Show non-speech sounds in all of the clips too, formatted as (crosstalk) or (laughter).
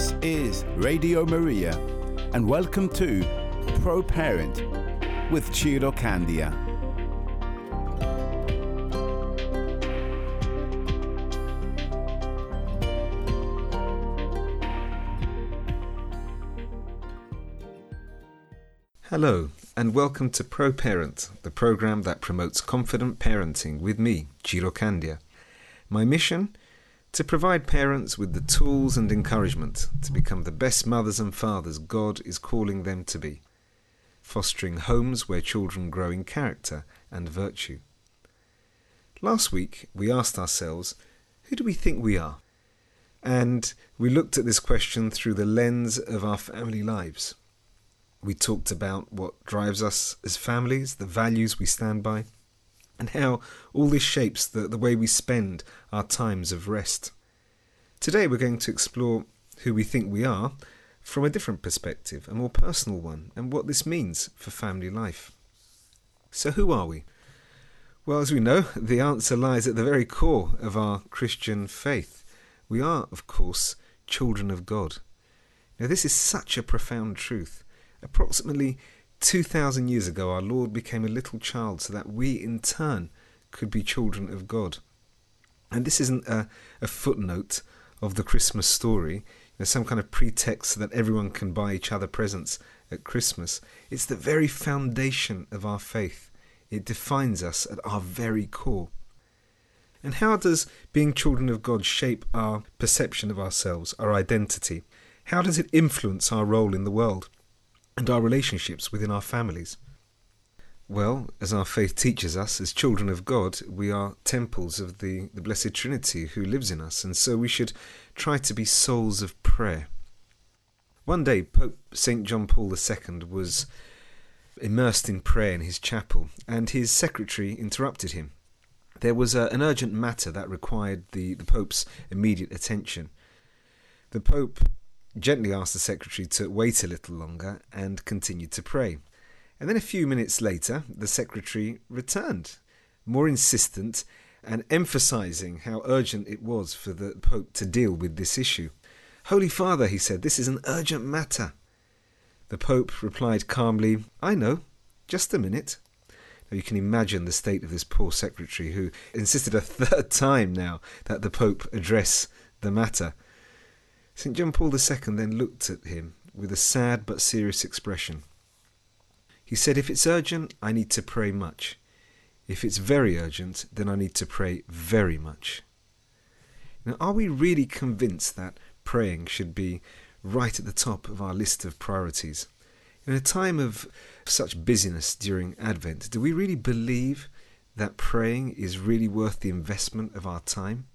This is Radio Maria, and welcome to Pro Parent with Ciro Candia. Hello, and welcome to Pro Parent, the program that promotes confident parenting with me, Ciro Candia. My mission? To provide parents with the tools and encouragement to become the best mothers and fathers God is calling them to be, fostering homes where children grow in character and virtue. Last week, we asked ourselves, who do we think we are? And we looked at this question through the lens of our family lives. We talked about what drives us as families, the values we stand by, and how all this shapes the, the way we spend our times of rest. Today we're going to explore who we think we are from a different perspective, a more personal one, and what this means for family life. So, who are we? Well, as we know, the answer lies at the very core of our Christian faith. We are, of course, children of God. Now, this is such a profound truth. Approximately 2,000 years ago, our Lord became a little child so that we, in turn, could be children of God. And this isn't a, a footnote of the Christmas story, some kind of pretext so that everyone can buy each other presents at Christmas. It's the very foundation of our faith. It defines us at our very core. And how does being children of God shape our perception of ourselves, our identity? How does it influence our role in the world? And our relationships within our families? Well, as our faith teaches us, as children of God, we are temples of the, the Blessed Trinity who lives in us, and so we should try to be souls of prayer. One day, Pope St. John Paul II was immersed in prayer in his chapel, and his secretary interrupted him. There was a, an urgent matter that required the, the Pope's immediate attention. The Pope gently asked the secretary to wait a little longer and continued to pray. And then a few minutes later, the secretary returned, more insistent and emphasizing how urgent it was for the Pope to deal with this issue. Holy Father, he said, this is an urgent matter. The Pope replied calmly, I know, just a minute. Now you can imagine the state of this poor secretary who insisted a (laughs) third time now that the Pope address the matter. St. John Paul II then looked at him with a sad but serious expression. He said, If it's urgent, I need to pray much. If it's very urgent, then I need to pray very much. Now, are we really convinced that praying should be right at the top of our list of priorities? In a time of such busyness during Advent, do we really believe that praying is really worth the investment of our time?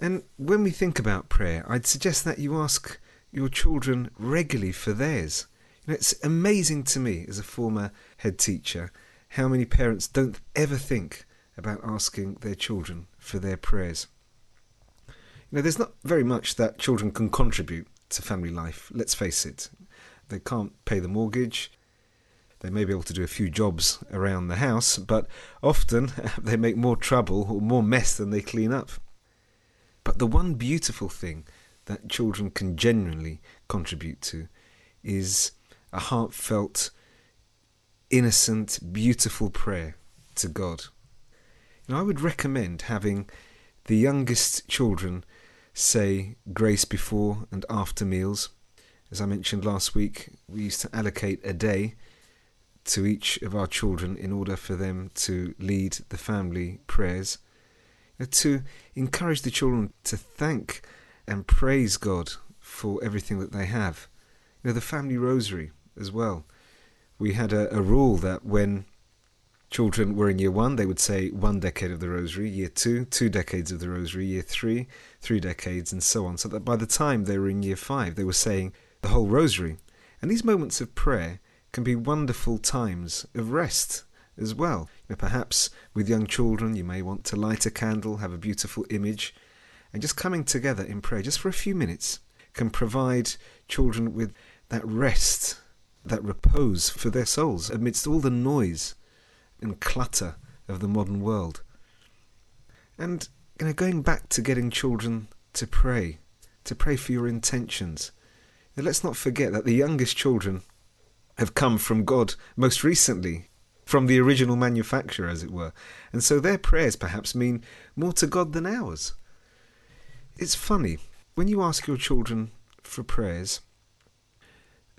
And when we think about prayer, I'd suggest that you ask your children regularly for theirs. You know, it's amazing to me as a former head teacher how many parents don't ever think about asking their children for their prayers. You know, there's not very much that children can contribute to family life, let's face it. They can't pay the mortgage. They may be able to do a few jobs around the house, but often (laughs) they make more trouble or more mess than they clean up. But the one beautiful thing that children can genuinely contribute to is a heartfelt, innocent, beautiful prayer to God. And I would recommend having the youngest children say grace before and after meals. As I mentioned last week, we used to allocate a day to each of our children in order for them to lead the family prayers Uh, to encourage the children to thank and praise God for everything that they have. You know, the family rosary as well. We had a, a rule that when children were in year one, they would say one decade of the rosary, year two, two decades of the rosary, year three, three decades, and so on. So that by the time they were in year five, they were saying the whole rosary. And these moments of prayer can be wonderful times of rest as well. Perhaps with young children, you may want to light a candle, have a beautiful image, and just coming together in prayer, just for a few minutes, can provide children with that rest, that repose for their souls amidst all the noise and clutter of the modern world. And you know, going back to getting children to pray, to pray for your intentions. Now, let's not forget that the youngest children have come from God most recently, from the original manufacturer, as it were, and so their prayers perhaps mean more to God than ours. It's funny, when you ask your children for prayers,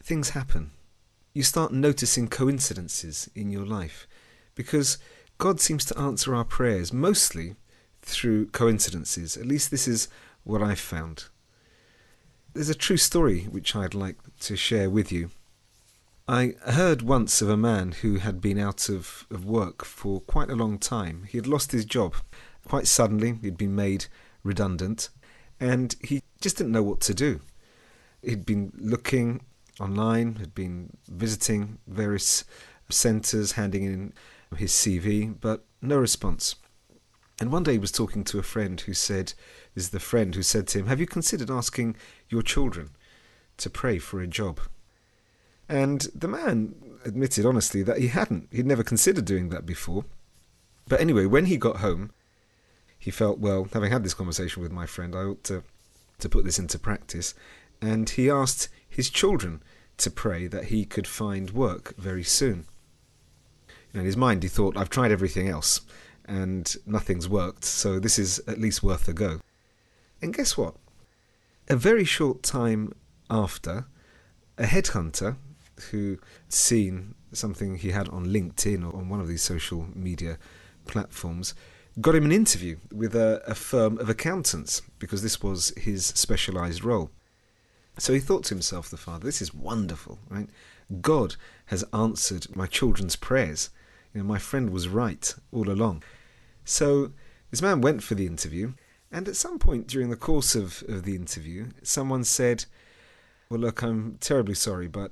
things happen. You start noticing coincidences in your life because God seems to answer our prayers mostly through coincidences. At least this is what I've found. There's a true story which I'd like to share with you. I heard once of a man who had been out of, of work for quite a long time. He had lost his job quite suddenly, he'd been made redundant, and he just didn't know what to do. He'd been looking online, had been visiting various centres, handing in his CV, but no response. And one day he was talking to a friend who said, This is the friend who said to him, Have you considered asking your children to pray for a job? And the man admitted honestly that he hadn't. He'd never considered doing that before. But anyway, when he got home, he felt, well, having had this conversation with my friend, I ought to, to put this into practice. And he asked his children to pray that he could find work very soon. in his mind, he thought, I've tried everything else and nothing's worked, so this is at least worth a go. And guess what? A very short time after, a headhunter who seen something he had on LinkedIn or on one of these social media platforms got him an interview with a, a firm of accountants because this was his specialized role. So he thought to himself, the father, this is wonderful, right? God has answered my children's prayers. You know, my friend was right all along. So this man went for the interview, and at some point during the course of, of the interview, someone said, Well, look, I'm terribly sorry, but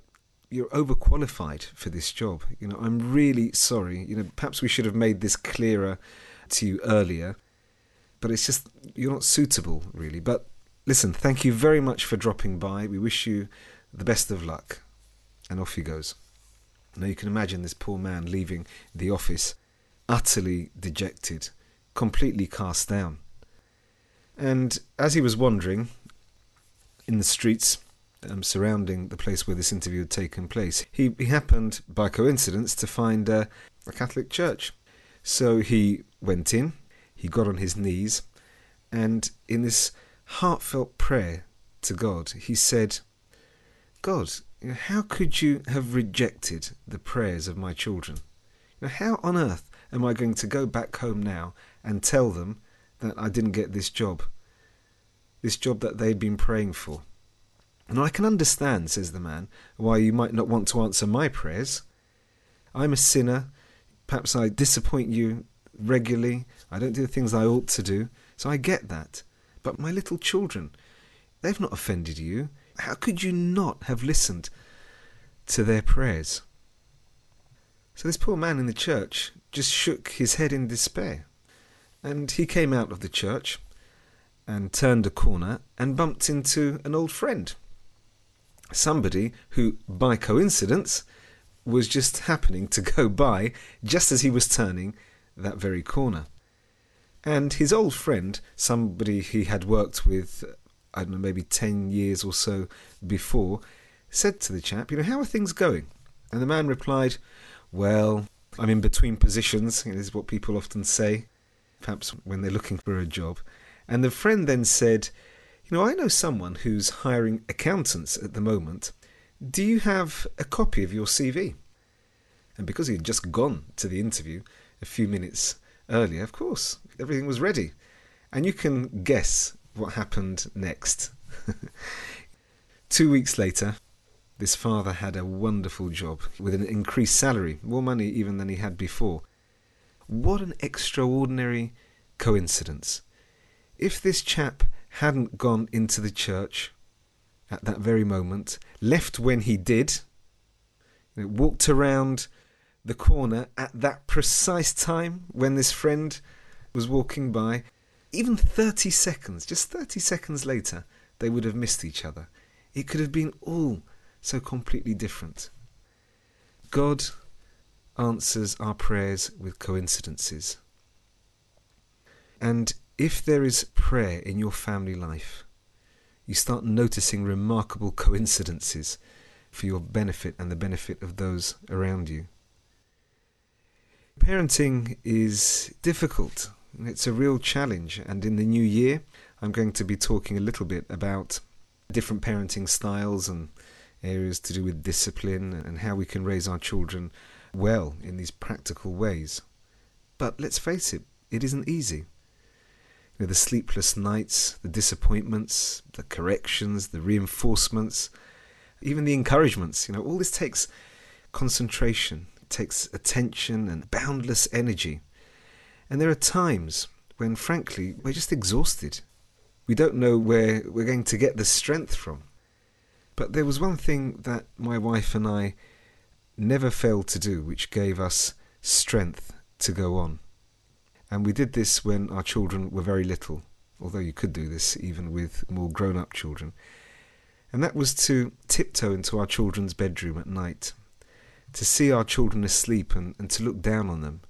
you're overqualified for this job. You know, I'm really sorry. You know, perhaps we should have made this clearer to you earlier, but it's just you're not suitable, really. But listen, thank you very much for dropping by. We wish you the best of luck. And off he goes. Now you can imagine this poor man leaving the office utterly dejected, completely cast down. And as he was wandering in the streets um, surrounding the place where this interview had taken place, he, he happened by coincidence to find a Catholic church. So he went in, he got on his knees, and in this heartfelt prayer to God, he said, God, how could you have rejected the prayers of my children? How on earth am I going to go back home now and tell them that I didn't get this job? This job that they'd been praying for. And I can understand, says the man, why you might not want to answer my prayers. I'm a sinner. Perhaps I disappoint you regularly. I don't do the things I ought to do. So I get that. But my little children, they've not offended you. How could you not have listened to their prayers? So this poor man in the church just shook his head in despair. And he came out of the church and turned a corner and bumped into an old friend. Somebody who, by coincidence, was just happening to go by just as he was turning that very corner. And his old friend, somebody he had worked with, I don't know, maybe 10 years or so before, said to the chap, You know, how are things going? And the man replied, Well, I'm in between positions. This is what people often say, perhaps when they're looking for a job. And the friend then said, You know, I know someone who's hiring accountants at the moment. Do you have a copy of your CV? And because he had just gone to the interview a few minutes earlier, of course, everything was ready. And you can guess what happened next. (laughs) Two weeks later, this father had a wonderful job with an increased salary, more money even than he had before. What an extraordinary coincidence. If this chap hadn't gone into the church at that very moment, left when he did, you know, walked around the corner at that precise time when this friend was walking by, even 30 seconds, just 30 seconds later, they would have missed each other. It could have been all so completely different. God answers our prayers with coincidences. And if there is prayer in your family life, you start noticing remarkable coincidences for your benefit and the benefit of those around you. Parenting is difficult. It's a real challenge, and in the new year, I'm going to be talking a little bit about different parenting styles and areas to do with discipline and how we can raise our children well in these practical ways. But let's face it, it isn't easy. Know, the sleepless nights, the disappointments, the corrections, the reinforcements, even the encouragements, you know, all this takes concentration, it takes attention and boundless energy. And there are times when, frankly, we're just exhausted. We don't know where we're going to get the strength from. But there was one thing that my wife and I never failed to do, which gave us strength to go on. And we did this when our children were very little, although you could do this even with more grown up children. And that was to tiptoe into our children's bedroom at night, to see our children asleep and, and to look down on them.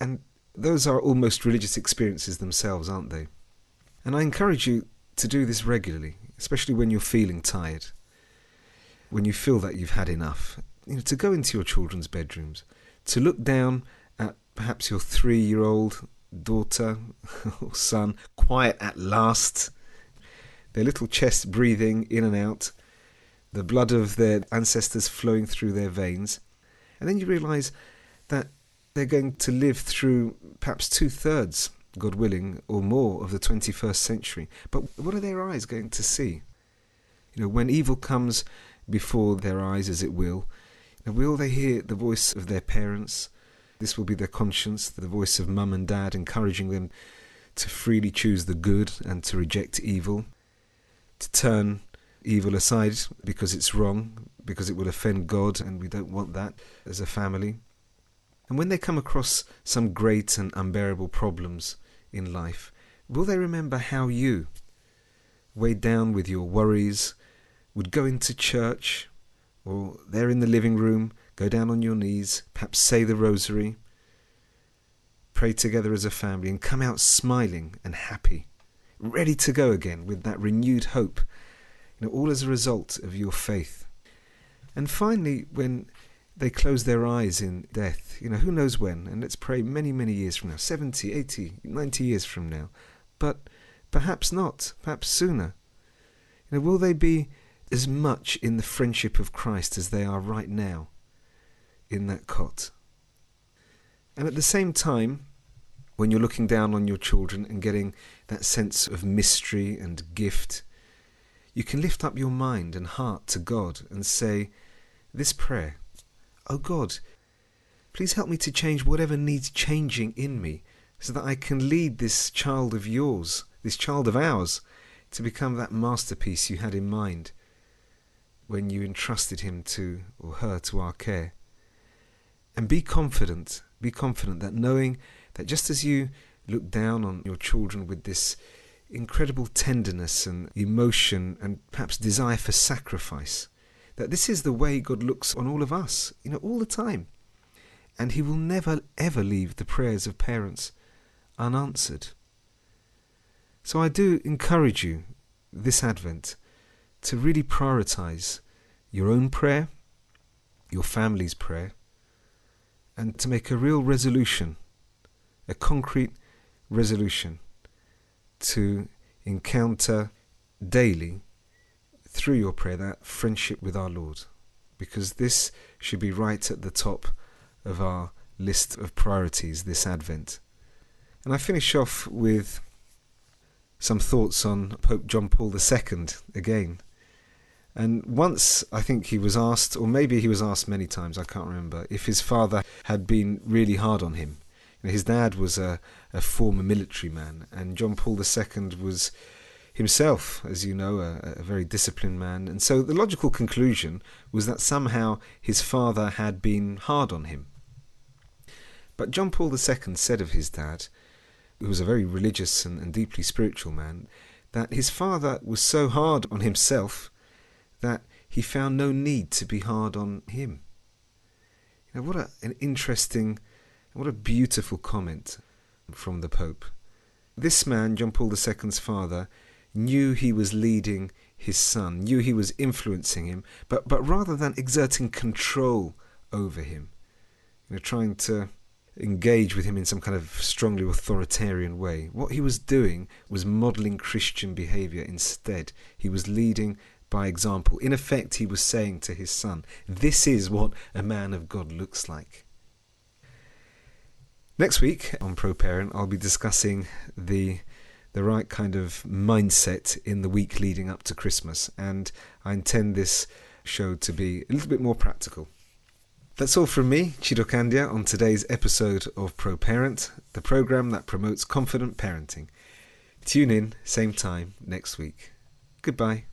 And those are almost religious experiences themselves, aren't they? And I encourage you to do this regularly, especially when you're feeling tired, when you feel that you've had enough. You know, to go into your children's bedrooms, to look down perhaps your three year old daughter (laughs) or son, quiet at last, their little chest breathing in and out, the blood of their ancestors flowing through their veins. And then you realize that they're going to live through perhaps two thirds, God willing, or more of the 21st century. But what are their eyes going to see? You know, when evil comes before their eyes, as it will, will they hear the voice of their parents? This will be their conscience, the voice of mum and dad, encouraging them to freely choose the good and to reject evil to turn evil aside because it's wrong, because it will offend God, and we don't want that as a family. And when they come across some great and unbearable problems in life, will they remember how you, weighed down with your worries, would go into church, or there in the living room, go down on your knees, perhaps say the rosary, pray together as a family, and come out smiling and happy? ready to go again with that renewed hope, you know, all as a result of your faith. And finally, when they close their eyes in death, you know, who knows when, and let's pray many, many years from now 70, 80, 90 years from now, but perhaps not, perhaps sooner. You know, will they be as much in the friendship of Christ as they are right now in that cot? And at the same time, when you're looking down on your children and getting that sense of mystery and gift, you can lift up your mind and heart to God and say this prayer Oh God, please help me to change whatever needs changing in me so that I can lead this child of yours, this child of ours, to become that masterpiece you had in mind when you entrusted him to or her to our care. And be confident, be confident that knowing that just as you look down on your children with this incredible tenderness and emotion and perhaps desire for sacrifice, that this is the way God looks on all of us, you know, all the time. And He will never ever leave the prayers of parents unanswered. So I do encourage you this Advent to really prioritize your own prayer, your family's prayer, and to make a real resolution a concrete resolution to encounter daily through your prayer that friendship with our Lord, because this should be right at the top of our list of priorities this Advent. And I finish off with some thoughts on Pope John Paul II again. And once I think he was asked, or maybe he was asked many times, I can't remember, if his father had been really hard on him his dad was a, a former military man, and John Paul II was himself, as you know, a, a, very disciplined man. And so the logical conclusion was that somehow his father had been hard on him. But John Paul II said of his dad, who was a very religious and, and deeply spiritual man, that his father was so hard on himself that he found no need to be hard on him. You know, what a, an interesting what a beautiful comment from the Pope. This man, John Paul II's father, knew he was leading his son, knew he was influencing him, but, but rather than exerting control over him, you know, trying to engage with him in some kind of strongly authoritarian way. What he was doing was modeling Christian behavior instead. He was leading by example. In effect, he was saying to his son, This is what a man of God looks like. Next week on Pro Parent, I'll be discussing the the right kind of mindset in the week leading up to Christmas, and I intend this show to be a little bit more practical. That's all from me, Ciro Candia, on today's episode of Pro Parent, the program that promotes confident parenting. Tune in, same time next week. Goodbye.